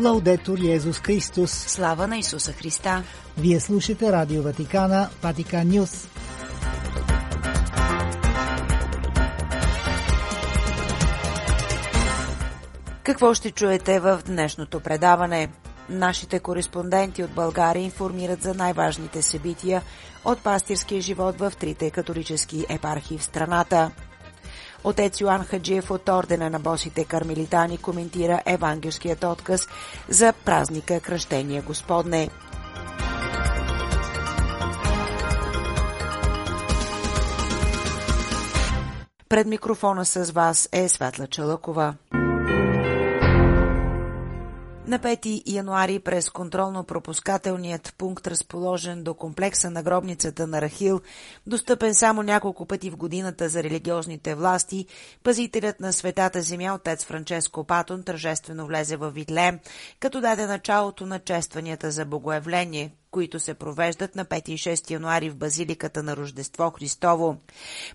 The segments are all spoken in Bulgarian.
Лаудетор Йезус Христос. Слава на Исуса Христа. Вие слушате Радио Ватикана, Ватикан Нюс. Какво ще чуете в днешното предаване? Нашите кореспонденти от България информират за най-важните събития от пастирския живот в трите католически епархии в страната. Отец Йоан Хаджиев от Ордена на босите кармелитани коментира евангелският отказ за празника Кръщение Господне. Пред микрофона с вас е Светла Чалъкова. На 5 януари през контролно-пропускателният пункт, разположен до комплекса на гробницата на Рахил, достъпен само няколко пъти в годината за религиозните власти, пазителят на светата земя, отец Франческо Патон, тържествено влезе в Витлеем, като даде началото на честванията за богоявление, които се провеждат на 5 и 6 януари в базиликата на Рождество Христово.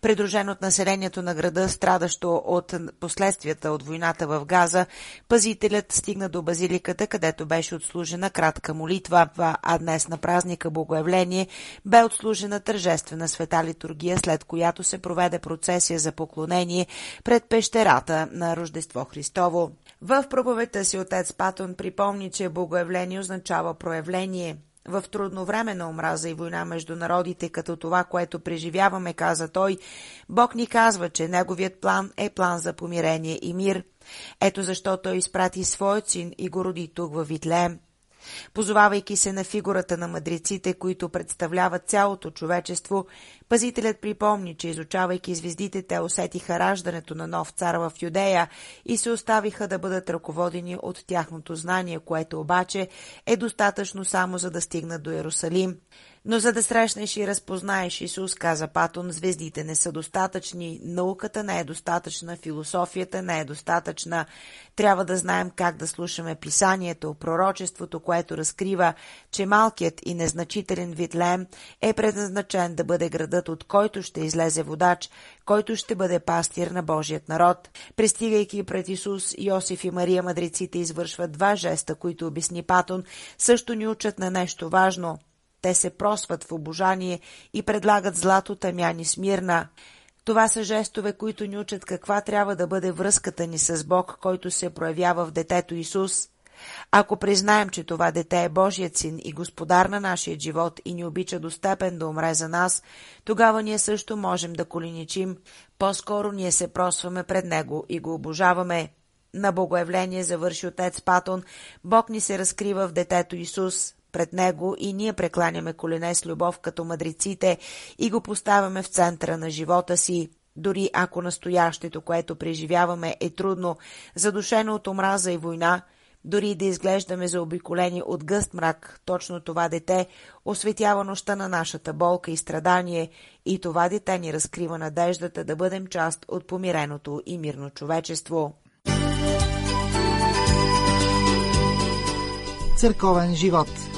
Предружен от населението на града, страдащо от последствията от войната в Газа, пазителят стигна до базиликата, където беше отслужена кратка молитва, а днес на празника Богоявление бе отслужена тържествена света литургия, след която се проведе процесия за поклонение пред пещерата на Рождество Христово. В проповедта си отец Патон припомни, че Богоявление означава проявление – в трудно време на омраза и война между народите, като това, което преживяваме, каза той, Бог ни казва, че неговият план е план за помирение и мир. Ето защо той изпрати своят син и го роди тук във Витлеем. Позовавайки се на фигурата на мъдреците, които представляват цялото човечество, пазителят припомни, че изучавайки звездите, те усетиха раждането на нов цар в Юдея и се оставиха да бъдат ръководени от тяхното знание, което обаче е достатъчно само за да стигнат до Иерусалим. Но за да срещнеш и разпознаеш Исус, каза Патон, звездите не са достатъчни, науката не е достатъчна, философията не е достатъчна. Трябва да знаем как да слушаме писанието, пророчеството, което разкрива, че малкият и незначителен Витлем е предназначен да бъде градът, от който ще излезе водач, който ще бъде пастир на Божият народ. Пристигайки пред Исус, Йосиф и Мария мъдреците извършват два жеста, които обясни Патон, също ни учат на нещо важно – те се просват в обожание и предлагат злато, тъмяни, смирна. Това са жестове, които ни учат каква трябва да бъде връзката ни с Бог, който се проявява в детето Исус. Ако признаем, че това дете е Божият син и господар на нашия живот и ни обича до степен да умре за нас, тогава ние също можем да коленичим. По-скоро ние се просваме пред него и го обожаваме. На богоявление завърши отец Патон, Бог ни се разкрива в детето Исус пред него и ние прекланяме колене с любов като мъдреците и го поставяме в центъра на живота си. Дори ако настоящето, което преживяваме, е трудно, задушено от омраза и война, дори да изглеждаме заобиколени от гъст мрак, точно това дете осветява нощта на нашата болка и страдание и това дете ни разкрива надеждата да бъдем част от помиреното и мирно човечество. Църковен живот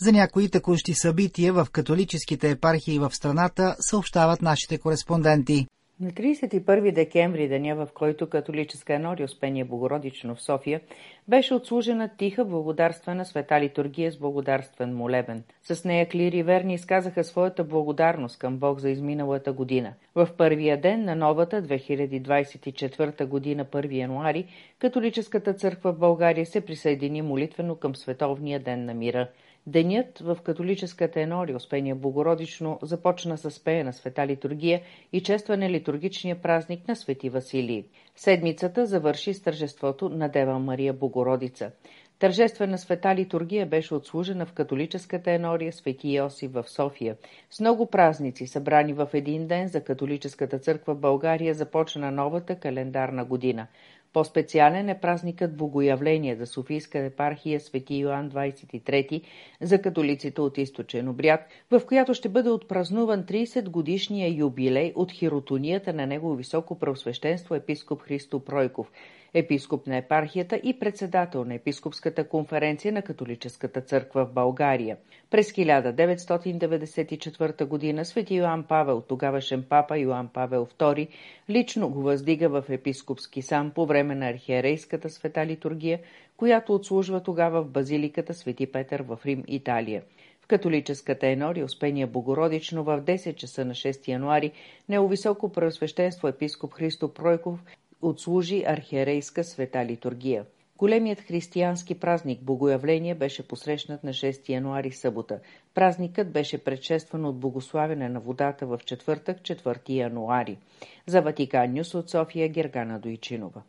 За някои текущи събития в католическите епархии в страната съобщават нашите кореспонденти. На 31 декември, деня в който католическа енори Успение Богородично в София, беше отслужена тиха благодарствена света литургия с благодарствен молебен. С нея клири верни изказаха своята благодарност към Бог за изминалата година. В първия ден на новата 2024 година, 1 януари, католическата църква в България се присъедини молитвено към Световния ден на мира – Денят в католическата енория Успение Богородично започна с пея на света литургия и честване литургичния празник на Свети Василий. Седмицата завърши с тържеството на Дева Мария Богородица. Тържествена света литургия беше отслужена в католическата енория Свети Йосиф в София. С много празници, събрани в един ден за католическата църква в България, започна новата календарна година. По-специален е празникът Богоявление за Софийска епархия Свети Йоан 23 за католиците от източен обряд, в която ще бъде отпразнуван 30 годишния юбилей от хиротонията на Негово високо преосвещенство епископ Христо Пройков – епископ на епархията и председател на Епископската конференция на католическата църква в България. През 1994 г. свети Йоан Павел, тогавашен папа Йоан Павел II, лично го въздига в епископски сам по време на архиерейската света литургия, която отслужва тогава в базиликата Свети Петър в Рим, Италия. В католическата енория Успения Богородично в 10 часа на 6 януари Неовисоко преосвещенство епископ Христо Пройков отслужи архиерейска света литургия. Големият християнски празник Богоявление беше посрещнат на 6 януари събота. Празникът беше предшестван от богославяне на водата в четвъртък, 4 януари. За Ватикан Нюс от София Гергана Дойчинова.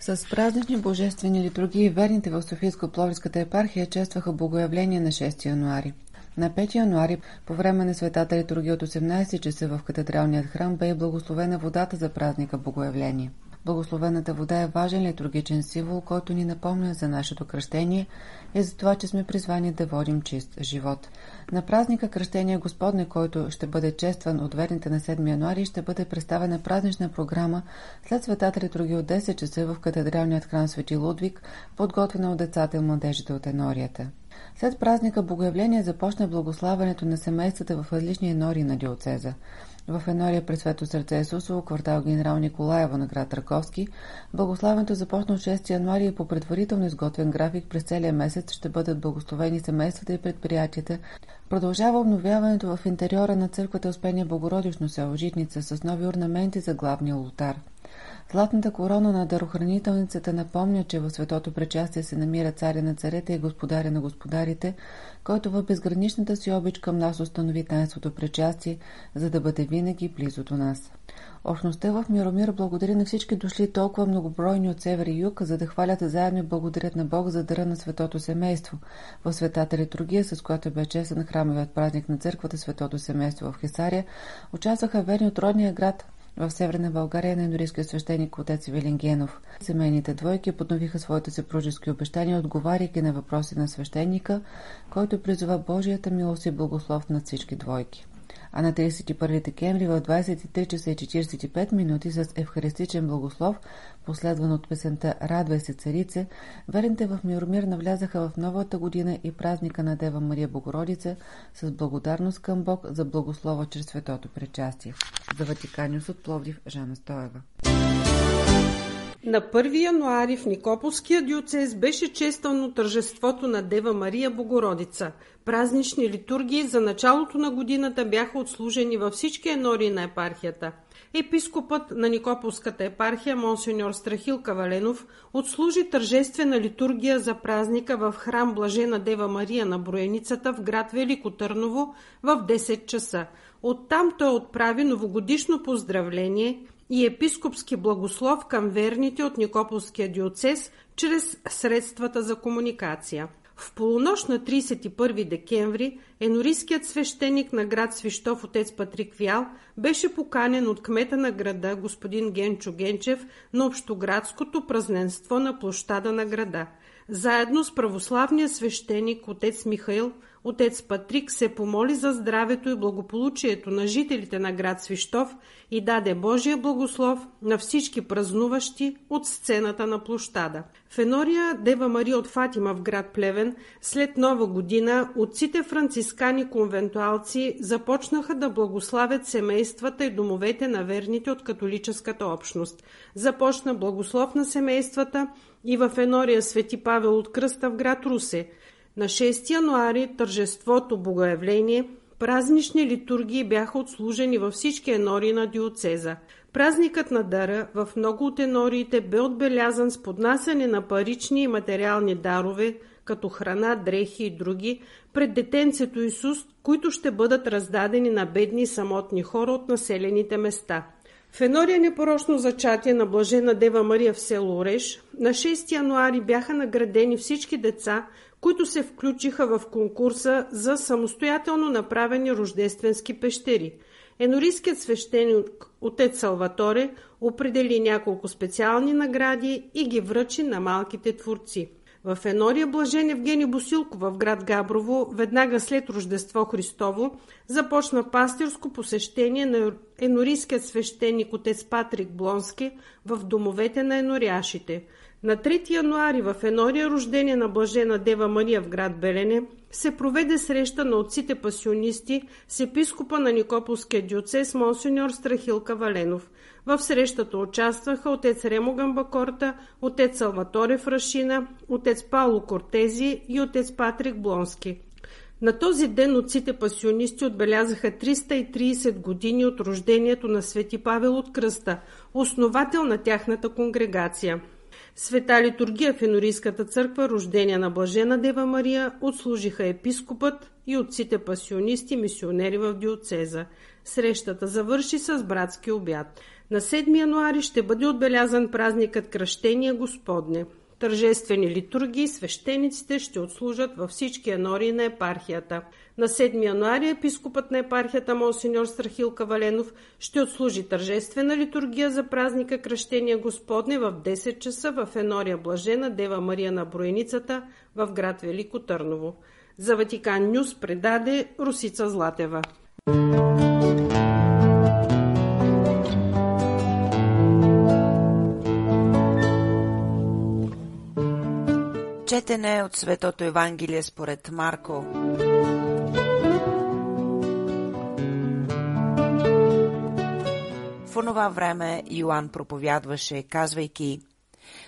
С празнични божествени литургии верните в Софийско-Пловиската епархия честваха Богоявление на 6 януари. На 5 януари, по време на светата литургия от 18 часа в катедралният храм, бе и благословена водата за празника Богоявление. Благословената вода е важен литургичен символ, който ни напомня за нашето кръщение и за това, че сме призвани да водим чист живот. На празника Кръщение Господне, който ще бъде честван от верните на 7 януари, ще бъде представена празнична програма след светата литургия от 10 часа в катедралният храм Свети Лудвиг, подготвена от децата и младежите от енорията. След празника Богоявление започна благославянето на семействата в различни енори на диоцеза. В енория през Свето сърце Исусово, квартал генерал Николаева на град Раковски, благославянето започна от 6 януари и по предварително изготвен график през целия месец ще бъдат благословени семействата и предприятията. Продължава обновяването в интериора на църквата Успение Богородично село Житница с нови орнаменти за главния ултар. Златната корона на дарохранителницата напомня, че в светото пречастие се намира царя на царете и господаря на господарите, който в безграничната си обич към нас установи таинството пречастие, за да бъде винаги близо до нас. Общността в Миромир благодари на всички дошли толкова многобройни от север и юг, за да хвалят заедно и благодарят на Бог за дъра на светото семейство. В светата литургия, с която бе честен храмовият празник на църквата Светото семейство в Хисария, участваха верни от родния град в Северна България на индорийския свещеник отец Велингенов. Семейните двойки подновиха своите съпружески обещания, отговаряйки на въпроси на свещеника, който призова Божията милост и благослов над всички двойки а на 31 декември в 23 часа и 45 минути с евхаристичен благослов, последван от песента Радвай се, царице, верните в Миромир навлязаха в новата година и празника на Дева Мария Богородица с благодарност към Бог за благослова чрез светото причастие. За Ватиканиус от Пловдив Жана Стоева. На 1 януари в Никополския диоцез беше чествано тържеството на Дева Мария Богородица. Празнични литургии за началото на годината бяха отслужени във всички енори на епархията. Епископът на Никополската епархия, монсеньор Страхил Каваленов, отслужи тържествена литургия за празника в храм Блажена Дева Мария на Броеницата в град Велико Търново в 10 часа. Оттам той отправи новогодишно поздравление – и епископски благослов към верните от Никополския диоцес чрез средствата за комуникация. В полунощ на 31 декември енорийският свещеник на град Свищов отец Патрик Вял беше поканен от кмета на града господин Генчо Генчев на общоградското празненство на площада на града. Заедно с православния свещеник отец Михаил – Отец Патрик се помоли за здравето и благополучието на жителите на град Свищов и даде Божия благослов на всички празнуващи от сцената на площада. В Енория Дева Мария от Фатима в град Плевен след нова година отците францискани конвентуалци започнаха да благославят семействата и домовете на верните от католическата общност. Започна благослов на семействата и в Енория Свети Павел от Кръста в град Русе – на 6 януари тържеството Богоявление, празнични литургии бяха отслужени във всички енори на диоцеза. Празникът на дара в много от енориите бе отбелязан с поднасяне на парични и материални дарове, като храна, дрехи и други, пред детенцето Исус, които ще бъдат раздадени на бедни и самотни хора от населените места. В енория непорочно зачатие на Блажена Дева Мария в село Ореш на 6 януари бяха наградени всички деца, които се включиха в конкурса за самостоятелно направени рождественски пещери. енорийският свещеник отец Салваторе определи няколко специални награди и ги връчи на малките творци. В Енория Блажен Евгений Босилкова в град Габрово, веднага след Рождество Христово, започна пастирско посещение на енорийският свещеник отец Патрик Блонски в домовете на еноряшите – на 3 януари в Енория, рождение на Блажена Дева Мария в град Белене, се проведе среща на отците пасионисти с епископа на Никополския диоцес Монсеньор Страхил Каваленов. В срещата участваха отец Ремо Гамбакорта, отец Салваторе Фрашина, отец Пауло Кортези и отец Патрик Блонски. На този ден отците пасионисти отбелязаха 330 години от рождението на Свети Павел от Кръста, основател на тяхната конгрегация – Света литургия в Енорийската църква, рождения на Блажена Дева Мария, отслужиха епископът и отците пасионисти, мисионери в диоцеза. Срещата завърши с братски обяд. На 7 януари ще бъде отбелязан празникът Кръщение Господне. Тържествени литургии свещениците ще отслужат във всички анори на епархията. На 7 януари епископът на епархията Монсеньор Страхил Каваленов ще отслужи тържествена литургия за празника Кръщение Господне в 10 часа в Енория Блажена Дева Мария на Броеницата в град Велико Търново. За Ватикан Нюс предаде Русица Златева. Четене от Светото Евангелие според Марко. В онова време Йоанн проповядваше, казвайки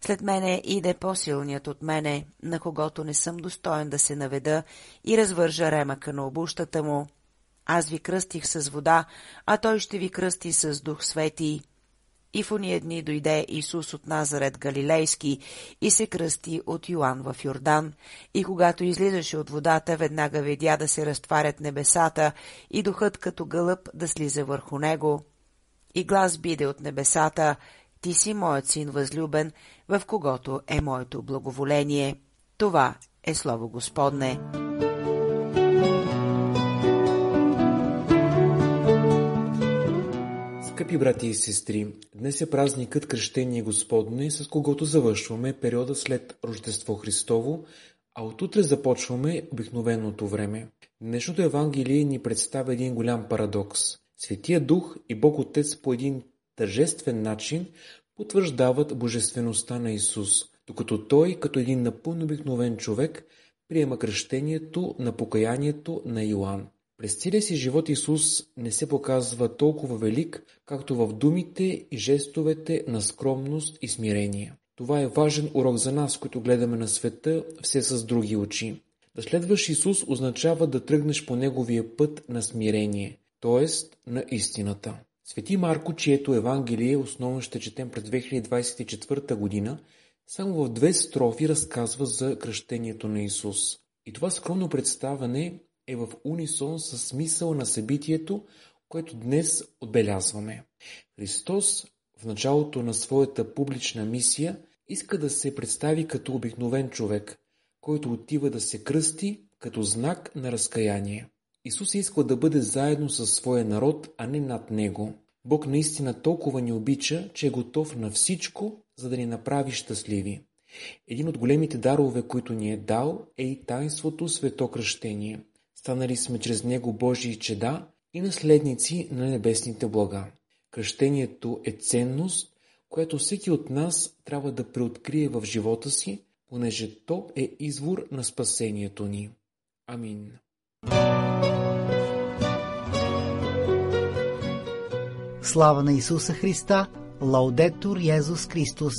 След мене иде по-силният от мене, на когото не съм достоен да се наведа и развържа ремъка на обущата му. Аз ви кръстих с вода, а той ще ви кръсти с дух свети. И в уния дни дойде Исус от Назарет Галилейски и се кръсти от Йоанн в Йордан, и когато излизаше от водата, веднага видя да се разтварят небесата и духът като гълъб да слиза върху него. И глас биде от небесата, ти си моят син възлюбен, в когото е моето благоволение. Това е Слово Господне. Скъпи брати и сестри, днес е празникът Кръщение Господне, с когото завършваме периода след Рождество Христово, а отутре започваме обикновеното време. Днешното Евангелие ни представя един голям парадокс. Светия Дух и Бог Отец по един тържествен начин потвърждават божествеността на Исус, докато Той, като един напълно обикновен човек, приема кръщението на покаянието на Йоанн. През целия си живот Исус не се показва толкова велик, както в думите и жестовете на скромност и смирение. Това е важен урок за нас, които гледаме на света все с други очи. Да следваш Исус означава да тръгнеш по Неговия път на смирение, т.е. на истината. Свети Марко, чието Евангелие основно ще четем през 2024 година, само в две строфи разказва за кръщението на Исус. И това скромно представане е в унисон с смисъл на събитието, което днес отбелязваме. Христос в началото на своята публична мисия иска да се представи като обикновен човек, който отива да се кръсти като знак на разкаяние. Исус иска да бъде заедно със своя народ, а не над него. Бог наистина толкова ни обича, че е готов на всичко, за да ни направи щастливи. Един от големите дарове, които ни е дал, е и тайнството свето кръщение – Станали сме чрез него Божии чеда и наследници на небесните блага. Кръщението е ценност, която всеки от нас трябва да преоткрие в живота си, понеже то е извор на спасението ни. Амин. Слава на Исуса Христа! Лаудетур Йезус Христос!